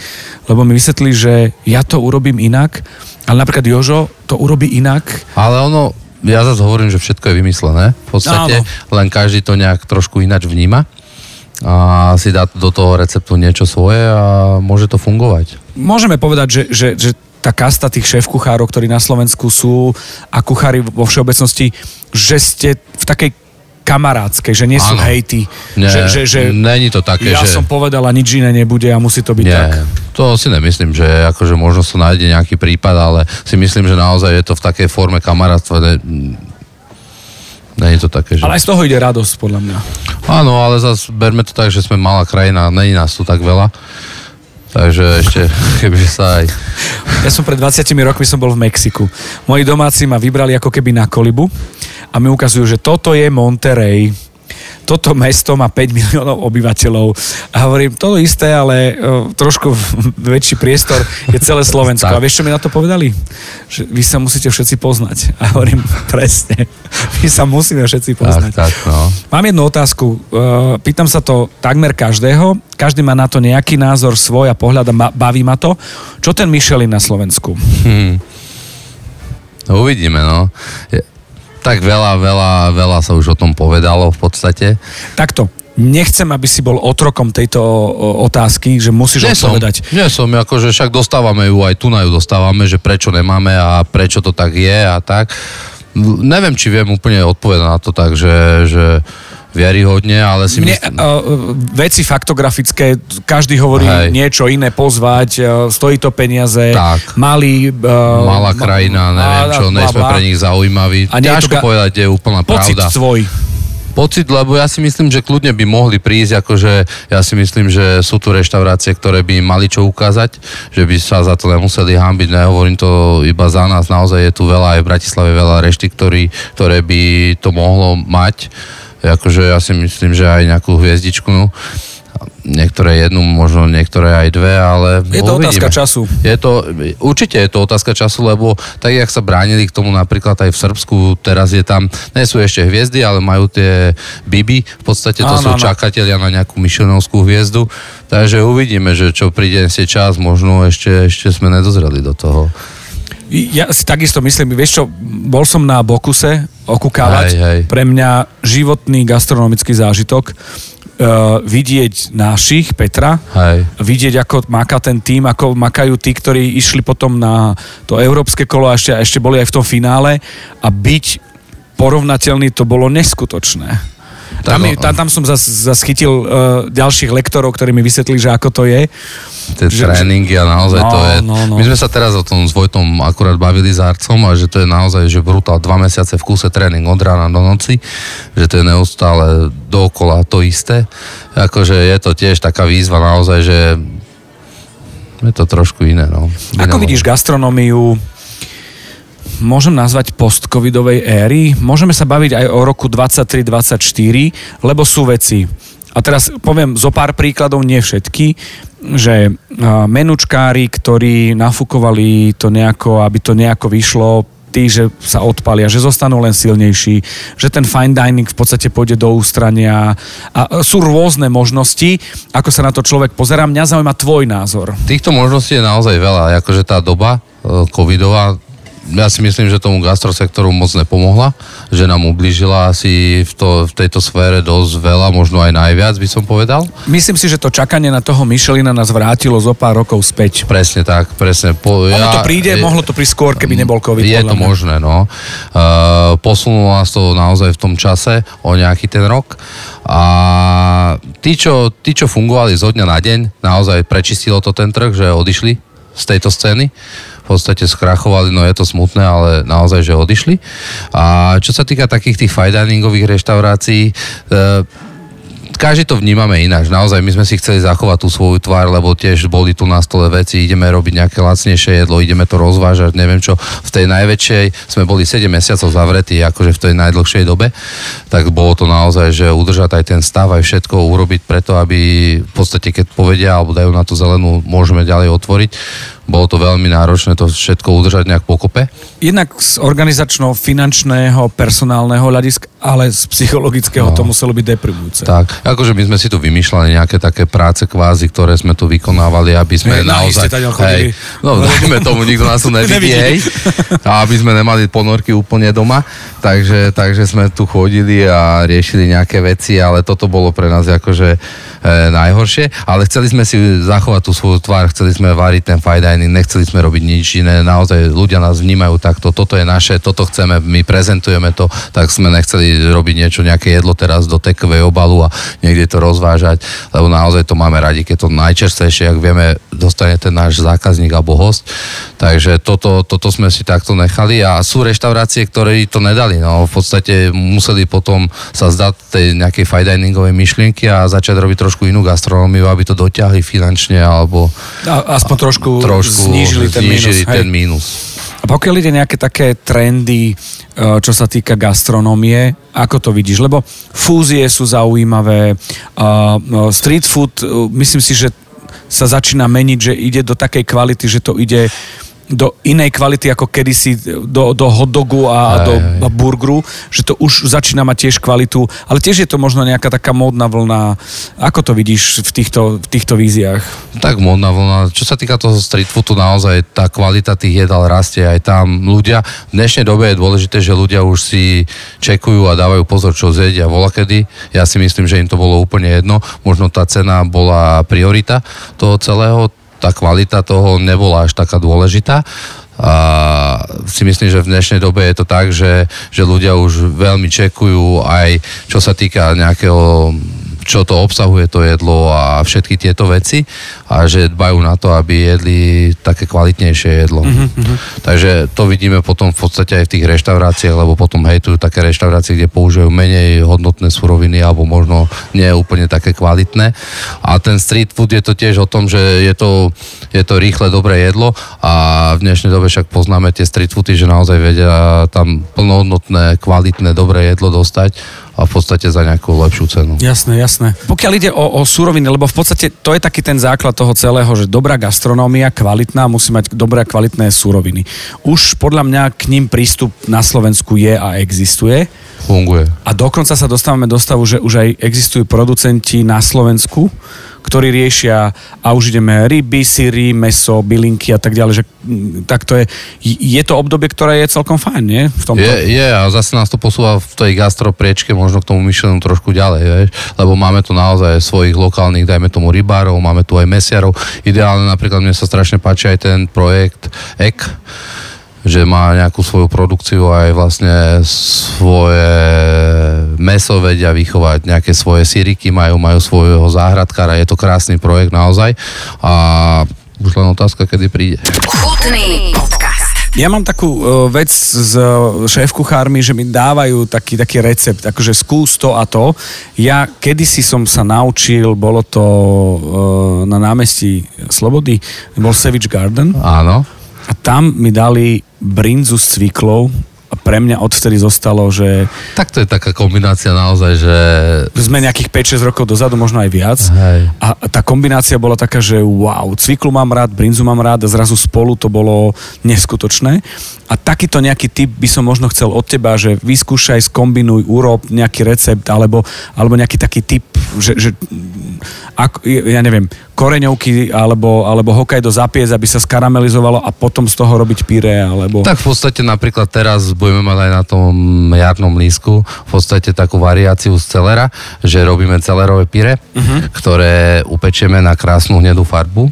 lebo mi vysvetlili, že ja to urobím inak, ale napríklad Jožo to urobí inak. Ale ono, ja zase hovorím, že všetko je vymyslené. V podstate Áno. len každý to nejak trošku ináč vníma a si dá do toho receptu niečo svoje a môže to fungovať. Môžeme povedať, že, že, že tá kasta tých šéf-kuchárov, ktorí na Slovensku sú a kuchári vo všeobecnosti, že ste v takej kamarádskej, že nie sú Áno. hejty. Nie, že, že, že není to také, ja že... som povedala, nič iné nebude a musí to byť Nie, tak. to si nemyslím, že akože možno sa nájde nejaký prípad, ale si myslím, že naozaj je to v takej forme kamarátstva. Ne, Není to také, že... Ale aj z toho ide radosť, podľa mňa. Áno, ale zase berme to tak, že sme malá krajina, není nás tu tak veľa. Takže ešte, keby sa aj... Ja som pred 20 rokmi som bol v Mexiku. Moji domáci ma vybrali ako keby na kolibu a mi ukazujú, že toto je Monterey. Toto mesto má 5 miliónov obyvateľov. A hovorím, to isté, ale o, trošku väčší priestor je celé Slovensko. Tak. A vieš, čo mi na to povedali? Že vy sa musíte všetci poznať. A hovorím, presne. My sa musíme všetci Tak, poznať. tak, no. Mám jednu otázku. Uh, Pýtam sa to takmer každého. Každý má na to nejaký názor svoj a pohľad a baví ma to. Čo ten Michelin na Slovensku? Hm. No, uvidíme, no. Tak veľa, veľa, veľa sa už o tom povedalo v podstate. Takto. Nechcem, aby si bol otrokom tejto otázky, že musíš Nie som, odpovedať. nie som, akože však dostávame ju, aj tu na ju dostávame, že prečo nemáme a prečo to tak je a tak. Neviem, či viem úplne odpovedať na to tak, že, že vieryhodne, ale si Mne, myslím... uh, veci faktografické, každý hovorí Hej. niečo iné pozvať, uh, stojí to peniaze, Tak. malý... Uh, Malá krajina, neviem čo, nie sme pre nich zaujímaví. A to Ťažko ga- povedať, je úplná Pocit pravda. svoj. Pocit, lebo ja si myslím, že kľudne by mohli prísť, akože ja si myslím, že sú tu reštaurácie, ktoré by im mali čo ukázať, že by sa za to nemuseli hambiť, nehovorím to iba za nás, naozaj je tu veľa aj v Bratislave veľa rešty, ktorý, ktoré by to mohlo mať, akože ja si myslím, že aj nejakú hviezdičku, no. niektoré jednu, možno niektoré aj dve, ale Je to uvidíme. otázka času. Je to, určite je to otázka času, lebo tak, jak sa bránili k tomu napríklad aj v Srbsku, teraz je tam, nie sú ešte hviezdy, ale majú tie biby, v podstate to Áno, sú áno. čakatelia na nejakú Michelinovskú hviezdu, takže uvidíme, že čo príde si čas, možno ešte, ešte sme nedozreli do toho. Ja si takisto myslím, vieš čo, bol som na Bokuse okúkávať. Hej, hej. Pre mňa životný gastronomický zážitok uh, vidieť našich, Petra, Hej. vidieť, ako maká ten tým, ako makajú tí, ktorí išli potom na to európske kolo a ešte, a ešte boli aj v tom finále a byť porovnateľný, to bolo neskutočné. Tam, mi, tam, tam som zas, zas chytil uh, ďalších lektorov, ktorí mi vysvetlili, že ako to je. Tie Že- tréningy a naozaj No, to je... no, no. My sme sa teraz o tom s Vojtom akurát bavili s Arcom a že to je naozaj, že brutál, dva mesiace v kúse tréning od rána do noci, že to je neustále dookola to isté. Akože je to tiež taká výzva naozaj, že je to trošku iné, no. Ako vidíš gastronómiu, môžem nazvať post-covidovej éry? Môžeme sa baviť aj o roku 23-24, lebo sú veci. A teraz poviem zo pár príkladov, nie všetky, že menučkári, ktorí nafúkovali to nejako, aby to nejako vyšlo, tí, že sa odpalia, že zostanú len silnejší, že ten fine dining v podstate pôjde do ústrania. A sú rôzne možnosti, ako sa na to človek pozerá. Mňa zaujíma tvoj názor. Týchto možností je naozaj veľa, akože tá doba e, covidová, ja si myslím, že tomu gastrosektoru moc nepomohla, že nám ublížila asi v, to, v tejto sfére dosť veľa, možno aj najviac by som povedal. Myslím si, že to čakanie na toho Michelina nás vrátilo zo pár rokov späť. Presne tak, presne. Po, Ono to ja- príde, je- mohlo to prísť skôr, keby nebol COVID. Je to mňa. možné, no. Uh, posunulo nás to naozaj v tom čase o nejaký ten rok. A tí čo, tí, čo fungovali zo dňa na deň, naozaj prečistilo to ten trh, že odišli z tejto scény. V podstate skrachovali, no je to smutné, ale naozaj, že odišli. A čo sa týka takých tých fine reštaurácií, uh, každý to vnímame ináč. Naozaj my sme si chceli zachovať tú svoju tvár, lebo tiež boli tu na stole veci, ideme robiť nejaké lacnejšie jedlo, ideme to rozvážať, neviem čo. V tej najväčšej sme boli 7 mesiacov zavretí, akože v tej najdlhšej dobe, tak bolo to naozaj, že udržať aj ten stav, aj všetko urobiť preto, aby v podstate keď povedia alebo dajú na tú zelenú, môžeme ďalej otvoriť. Bolo to veľmi náročné to všetko udržať nejak pokope. Jednak z organizačno-finančného, personálneho hľadiska, ale z psychologického no. to muselo byť deprimujúce. Tak, akože my sme si tu vymýšľali nejaké také práce kvázi, ktoré sme tu vykonávali, aby sme Hej, naozaj... Hej, no, dajme tomu, nikto nás tu nevidí, hej. A aby sme nemali ponorky úplne doma. Takže, takže sme tu chodili a riešili nejaké veci, ale toto bolo pre nás akože e, najhoršie. Ale chceli sme si zachovať tú svoju tvár, chceli sme variť ten fine dining, nechceli sme robiť nič iné. Naozaj ľudia nás vnímajú takto, toto je naše, toto chceme, my prezentujeme to, tak sme nechceli robiť niečo, nejaké jedlo teraz do tekovej obalu a niekde to rozvážať, lebo naozaj to máme radi, keď to najčerstvejšie, ak vieme, dostane ten náš zákazník alebo host. Takže toto, toto sme si takto nechali a sú reštaurácie, ktoré to nedali. No, v podstate museli potom sa zdať tej nejakej fine diningovej myšlienky a začať robiť trošku inú gastronómiu, aby to dotiahli finančne alebo a, aspoň trošku, trošku znížili ten znížili mínus. Ten mínus. A pokiaľ ide nejaké také trendy, e, čo sa týka gastronómie, ako to vidíš? Lebo fúzie sú zaujímavé, street food, e, myslím si, že sa začína meniť, že ide do takej kvality, že to ide do inej kvality ako kedysi do, do hotdogu a, aj, do aj. burgeru, že to už začína mať tiež kvalitu, ale tiež je to možno nejaká taká módna vlna. Ako to vidíš v týchto, v týchto víziách? Tak módna vlna. Čo sa týka toho street foodu, naozaj tá kvalita tých jedál rastie aj tam. Ľudia, v dnešnej dobe je dôležité, že ľudia už si čekujú a dávajú pozor, čo zjedia volakedy. Ja si myslím, že im to bolo úplne jedno. Možno tá cena bola priorita toho celého tá kvalita toho nebola až taká dôležitá. A si myslím, že v dnešnej dobe je to tak, že, že ľudia už veľmi čekujú aj čo sa týka nejakého čo to obsahuje to jedlo a všetky tieto veci a že dbajú na to, aby jedli také kvalitnejšie jedlo. Mm-hmm. Takže to vidíme potom v podstate aj v tých reštauráciách, lebo potom hejtujú také reštaurácie, kde používajú menej hodnotné suroviny alebo možno nie úplne také kvalitné. A ten street food je to tiež o tom, že je to, je to rýchle, dobré jedlo a v dnešnej dobe však poznáme tie street foody, že naozaj vedia tam plnohodnotné, kvalitné, dobré jedlo dostať a v podstate za nejakú lepšiu cenu. Jasné, jasné. Pokiaľ ide o, o suroviny, lebo v podstate to je taký ten základ toho celého, že dobrá gastronómia, kvalitná, musí mať dobré kvalitné suroviny. Už podľa mňa k ním prístup na Slovensku je a existuje. Funguje. A dokonca sa dostávame do stavu, že už aj existujú producenti na Slovensku, ktorí riešia a už ideme ryby, syry, meso, bylinky a tak ďalej, že mm, tak to je, je to obdobie, ktoré je celkom fajn, nie? V tomto. Je, je a zase nás to posúva v tej gastropriečke možno k tomu myšlenému trošku ďalej, vieš? lebo máme tu naozaj svojich lokálnych, dajme tomu rybárov, máme tu aj mesiarov. Ideálne napríklad mne sa strašne páči aj ten projekt EK, že má nejakú svoju produkciu aj vlastne svoje meso vedia vychovať, nejaké svoje syriky majú, majú svojho záhradkára, je to krásny projekt naozaj a už len otázka, kedy príde. Chutný podcast. Ja mám takú uh, vec s uh, šéf-kuchármi, že mi dávajú taký, taký recept, akože skús to a to. Ja kedysi som sa naučil, bolo to uh, na námestí Slobody, bol Savage Garden. Áno. A tam mi dali brinzu s cviklou a pre mňa odvtedy zostalo, že... Tak to je taká kombinácia naozaj, že... Sme nejakých 5-6 rokov dozadu, možno aj viac. Hej. A tá kombinácia bola taká, že wow, cviklu mám rád, brinzu mám rád a zrazu spolu to bolo neskutočné. A takýto nejaký typ by som možno chcel od teba, že vyskúšaj, skombinuj, urob nejaký recept alebo, alebo nejaký taký typ, že, že ako, ja neviem, koreňovky alebo, alebo Hokkaido zapiec, aby sa skaramelizovalo a potom z toho robiť píre, alebo... Tak v podstate napríklad teraz budeme mať aj na tom jarnom lísku v podstate takú variáciu z celera, že robíme celerové píre, uh-huh. ktoré upečieme na krásnu hnedú farbu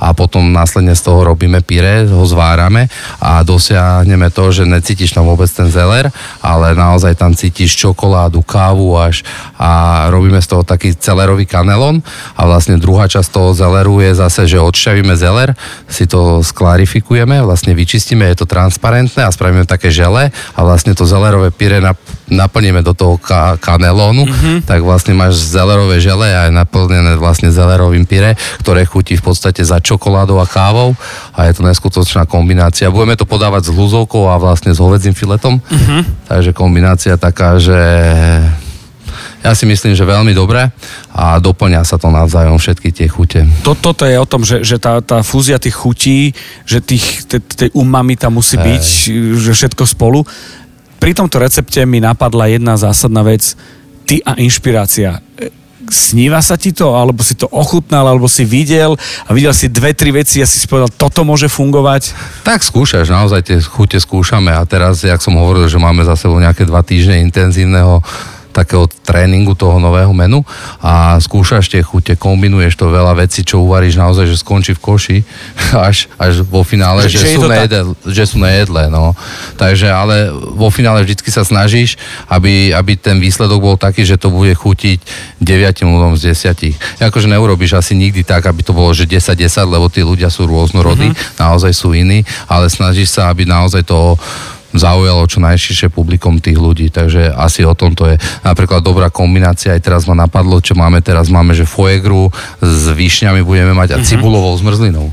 a potom následne z toho robíme pire, ho zvárame a dosiahneme to, že necítiš tam vôbec ten zeler, ale naozaj tam cítiš čokoládu, kávu až a robíme z toho taký celerový kanelon. A vlastne druhá časť toho zeleru je zase, že odšťavíme zeler, si to sklarifikujeme, vlastne vyčistíme, je to transparentné a spravíme také žele a vlastne to zelerové pire naplníme do toho ka- kanelónu, mm-hmm. tak vlastne máš zelerové žele a je naplnené vlastne zelerovým pire, ktoré chutí v podstate za čokoládou a kávou a je to neskutočná kombinácia. Budeme to podávať s hluzovkou a vlastne s hovedzím filetom, uh-huh. takže kombinácia taká, že Ja si myslím, že veľmi dobre a doplňa sa to navzájom všetky tie chute. To, toto je o tom, že, že tá, tá fúzia tých chutí, že tých, tej umami tam musí Hej. byť, že všetko spolu. Pri tomto recepte mi napadla jedna zásadná vec. Ty a inšpirácia. Sníva sa ti to, alebo si to ochutnal, alebo si videl a videl si dve, tri veci a si si povedal, toto môže fungovať. Tak skúšaš, naozaj tie chute skúšame a teraz, jak som hovoril, že máme za sebou nejaké dva týždne intenzívneho takého tréningu toho nového menu a skúšaš tie chute, kombinuješ to veľa vecí, čo uvaríš naozaj, že skončí v koši až, až vo finále, Že- že, sú nejedle, že sú nejedlé, no. Takže, ale vo finále vždycky sa snažíš, aby, aby ten výsledok bol taký, že to bude chutiť 9 ľuďom z 10. Akože neurobiš asi nikdy tak, aby to bolo, že 10-10, lebo tí ľudia sú rôznorodí, mm-hmm. naozaj sú iní, ale snažíš sa, aby naozaj to zaujalo čo najširšie publikom tých ľudí, takže asi o tom to je. Napríklad dobrá kombinácia, aj teraz ma napadlo, čo máme teraz, máme, že foegru s výšňami budeme mať a cibulovou zmrzlinou.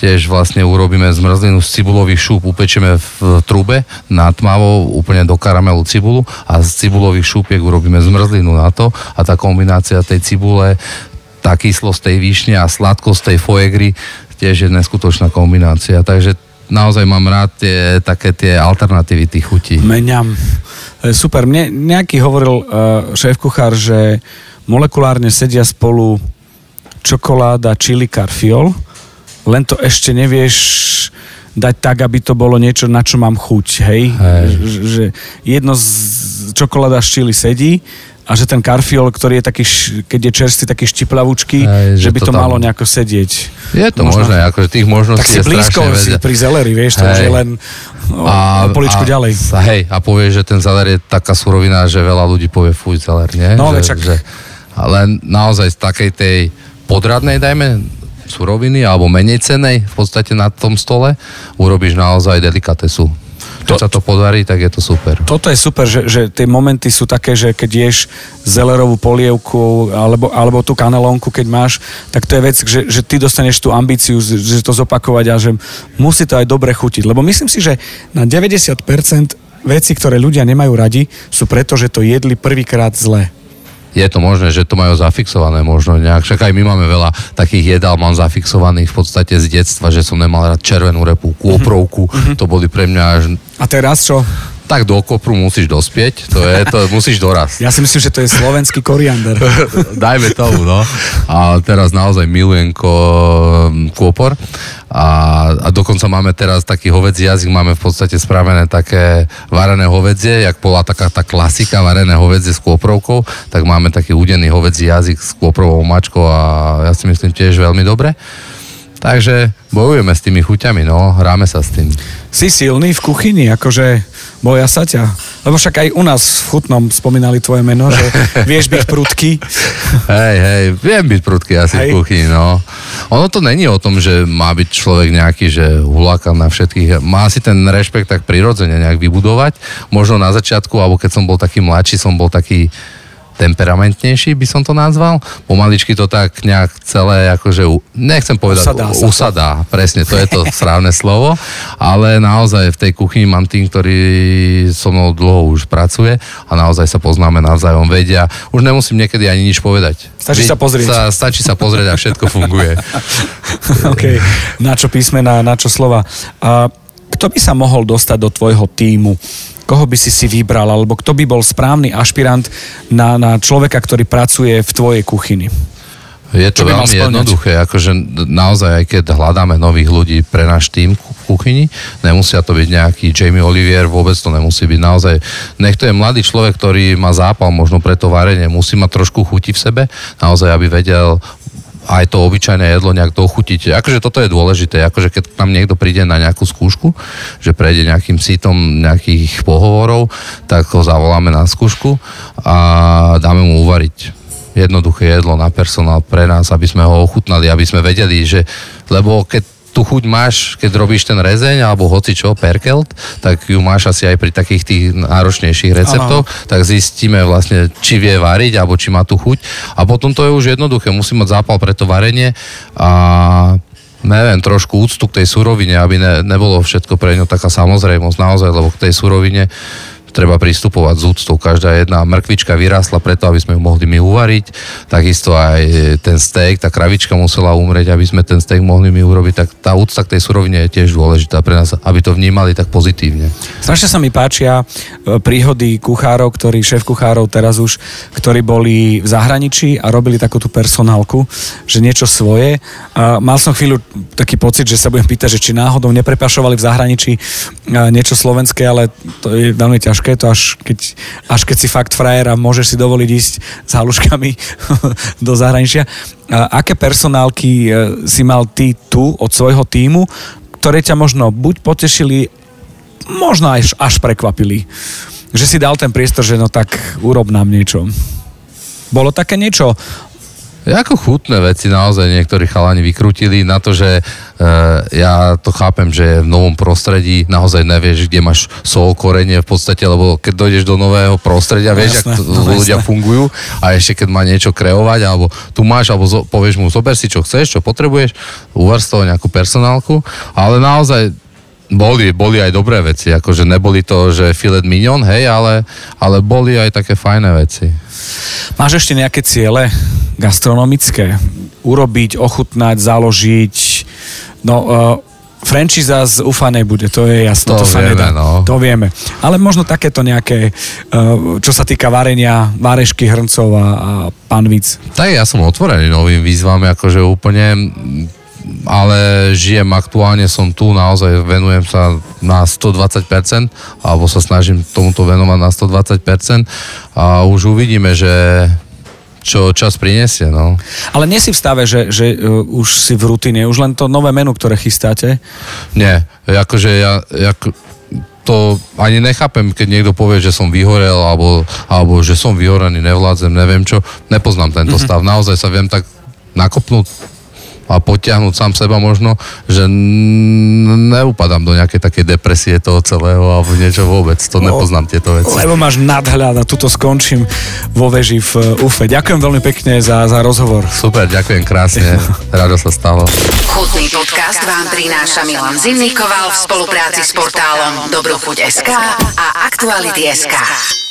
Tiež vlastne urobíme zmrzlinu z cibulových šúp, upečieme v trube na tmavo, úplne do karamelu cibulu a z cibulových šúpiek urobíme zmrzlinu na to. A tá kombinácia tej cibule, tá kyslosť tej výšne a sladkosť tej foegry tiež je neskutočná kombinácia, takže naozaj mám rád tie, také tie alternatívy tých chutí. Meňam. E, Super. Mne nejaký hovoril uh, šéf-kuchár, že molekulárne sedia spolu čokoláda, čili, karfiol, len to ešte nevieš dať tak, aby to bolo niečo, na čo mám chuť, hej? Hej. Že, jedno z čokoláda z čili sedí a že ten karfiol, ktorý je taký, keď je čerstvý, taký štiplavúčky, Hej, že, že by to to, tam- malo nejako sedieť. Je to Možno- možné, akože tých možností Tak si je blízko si pri zeleri, vieš, to už je len o, o poličku a, ďalej. A, hej, a povie, že ten zeler je taká surovina, že veľa ľudí povie fuj zeler, nie? No, že, čak- že, ale naozaj z takej tej podradnej, dajme, suroviny alebo menej cenej v podstate na tom stole urobíš naozaj delikatesu. Keď To- sa to podarí, tak je to super. Toto je super, že, že tie momenty sú také, že keď ješ zelerovú polievku alebo, alebo tú kanelónku, keď máš, tak to je vec, že, že ty dostaneš tú ambíciu, že to zopakovať a že musí to aj dobre chutiť. Lebo myslím si, že na 90% veci, ktoré ľudia nemajú radi, sú preto, že to jedli prvýkrát zle. Je to možné, že to majú zafixované možno nejak. Však aj my máme veľa takých jedál, mám zafixovaných v podstate z detstva, že som nemal rád červenú repu, kôprovku. To boli pre mňa až A teraz čo? tak do kopru musíš dospieť, to je, to musíš dorast. Ja si myslím, že to je slovenský koriander. Dajme tomu, no. A teraz naozaj milujem ko, kôpor. A, a dokonca máme teraz taký hovedzí jazyk, máme v podstate spravené také varené hovedzie, jak bola taká tá klasika varené hovedzie s kôprovkou, tak máme taký udený hovedzí jazyk s kôprovou mačkou a ja si myslím tiež veľmi dobre. Takže bojujeme s tými chuťami, no, hráme sa s tým. Si silný v kuchyni, akože boja sa ťa. Lebo však aj u nás v Chutnom spomínali tvoje meno, že vieš byť prudký. Hej, hej, viem byť prudký asi Hej. v kuchyni, no. Ono to není o tom, že má byť človek nejaký, že huláka na všetkých. Má si ten rešpekt tak prirodzene nejak vybudovať. Možno na začiatku, alebo keď som bol taký mladší, som bol taký temperamentnejší, by som to nazval. Pomaličky to tak nejak celé, akože, nechcem povedať, Usadá sa to. usadá, presne, to je to správne slovo, ale naozaj v tej kuchyni mám tým, ktorý so mnou dlho už pracuje a naozaj sa poznáme navzájom, vedia. Už nemusím niekedy ani nič povedať. Stačí sa pozrieť. Sa, stačí sa pozrieť a všetko funguje. OK. Na čo písmena, na čo slova. A kto by sa mohol dostať do tvojho týmu? Koho by si si vybral? Alebo kto by bol správny ašpirant na, na človeka, ktorý pracuje v tvojej kuchyni? Je to veľmi jednoduché, akože naozaj aj keď hľadáme nových ľudí pre náš tým v kuchyni, nemusia to byť nejaký Jamie Olivier, vôbec to nemusí byť naozaj. Nech to je mladý človek, ktorý má zápal možno pre to varenie, musí mať trošku chuti v sebe, naozaj, aby vedel aj to obyčajné jedlo nejak dochutiť. Akože toto je dôležité, akože keď tam niekto príde na nejakú skúšku, že prejde nejakým sítom nejakých pohovorov, tak ho zavoláme na skúšku a dáme mu uvariť jednoduché jedlo na personál pre nás, aby sme ho ochutnali, aby sme vedeli, že, lebo keď tú chuť máš, keď robíš ten rezeň alebo hoci čo, perkelt, tak ju máš asi aj pri takých tých náročnejších receptoch, tak zistíme vlastne, či vie variť alebo či má tú chuť. A potom to je už jednoduché, musí mať zápal pre to varenie a neviem, trošku úctu k tej surovine, aby ne, nebolo všetko pre ňo taká samozrejmosť naozaj, lebo k tej surovine treba pristupovať z úctou. Každá jedna mrkvička vyrástla preto, aby sme ju mohli my uvariť. Takisto aj ten steak, tá kravička musela umrieť, aby sme ten steak mohli my urobiť. Tak tá úcta k tej surovine je tiež dôležitá pre nás, aby to vnímali tak pozitívne. Strašne sa mi páčia e, príhody kuchárov, ktorí, šéf kuchárov teraz už, ktorí boli v zahraničí a robili takú tú personálku, že niečo svoje. A mal som chvíľu taký pocit, že sa budem pýtať, že či náhodou neprepašovali v zahraničí e, niečo slovenské, ale to je veľmi ťažké, to až keď, až keď si fakt frajer a môžeš si dovoliť ísť s haluškami do zahraničia. Aké personálky e, si mal ty tu od svojho týmu, ktoré ťa možno buď potešili, možno až, až prekvapili? Že si dal ten priestor, že no tak urob nám niečo. Bolo také niečo ako chutné veci naozaj niektorí chalani vykrutili na to, že e, ja to chápem, že v novom prostredí naozaj nevieš, kde máš sol, korenie v podstate, lebo keď dojdeš do nového prostredia, vieš, jasné, ako no, ľudia jasné. fungujú a ešte keď má niečo kreovať, alebo tu máš, alebo zo, povieš mu, zober si, čo chceš, čo potrebuješ, uvar z toho nejakú personálku, ale naozaj boli, boli aj dobré veci, akože neboli to, že filet mignon, hej, ale, ale boli aj také fajné veci. Máš ešte nejaké ciele gastronomické? Urobiť, ochutnať, založiť? No, uh, franchíza z UFA nebude, to je jasné, to, to sa vieme, nedá. No. To vieme. Ale možno takéto nejaké, uh, čo sa týka varenia, várešky, hrncov a, a panvíc. Tak ja som otvorený novým výzvam, akože úplne ale žijem aktuálne, som tu, naozaj venujem sa na 120%, alebo sa snažím tomuto venovať na 120% a už uvidíme, že čo čas prinesie, no. Ale nie si v stave, že, že uh, už si v rutine, už len to nové menu, ktoré chystáte? Nie, akože ja, ako, to ani nechápem, keď niekto povie, že som vyhorel, alebo, alebo že som vyhorený, nevládzem, neviem čo. Nepoznám tento mm-hmm. stav. Naozaj sa viem tak nakopnúť a potiahnuť sám seba možno, že neupadám do nejakej takej depresie toho celého alebo niečo vôbec. To no, nepoznám tieto veci. Lebo máš nadhľad a tuto skončím vo veži v UFE. Ďakujem veľmi pekne za, za rozhovor. Super, ďakujem krásne. Rado sa stalo. Chutný podcast vám prináša Milan Zimnikoval v spolupráci s portálom Dobrochuť.sk a Aktuality.sk.